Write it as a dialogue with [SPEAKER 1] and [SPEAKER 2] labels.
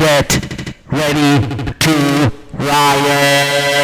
[SPEAKER 1] Get ready to riot!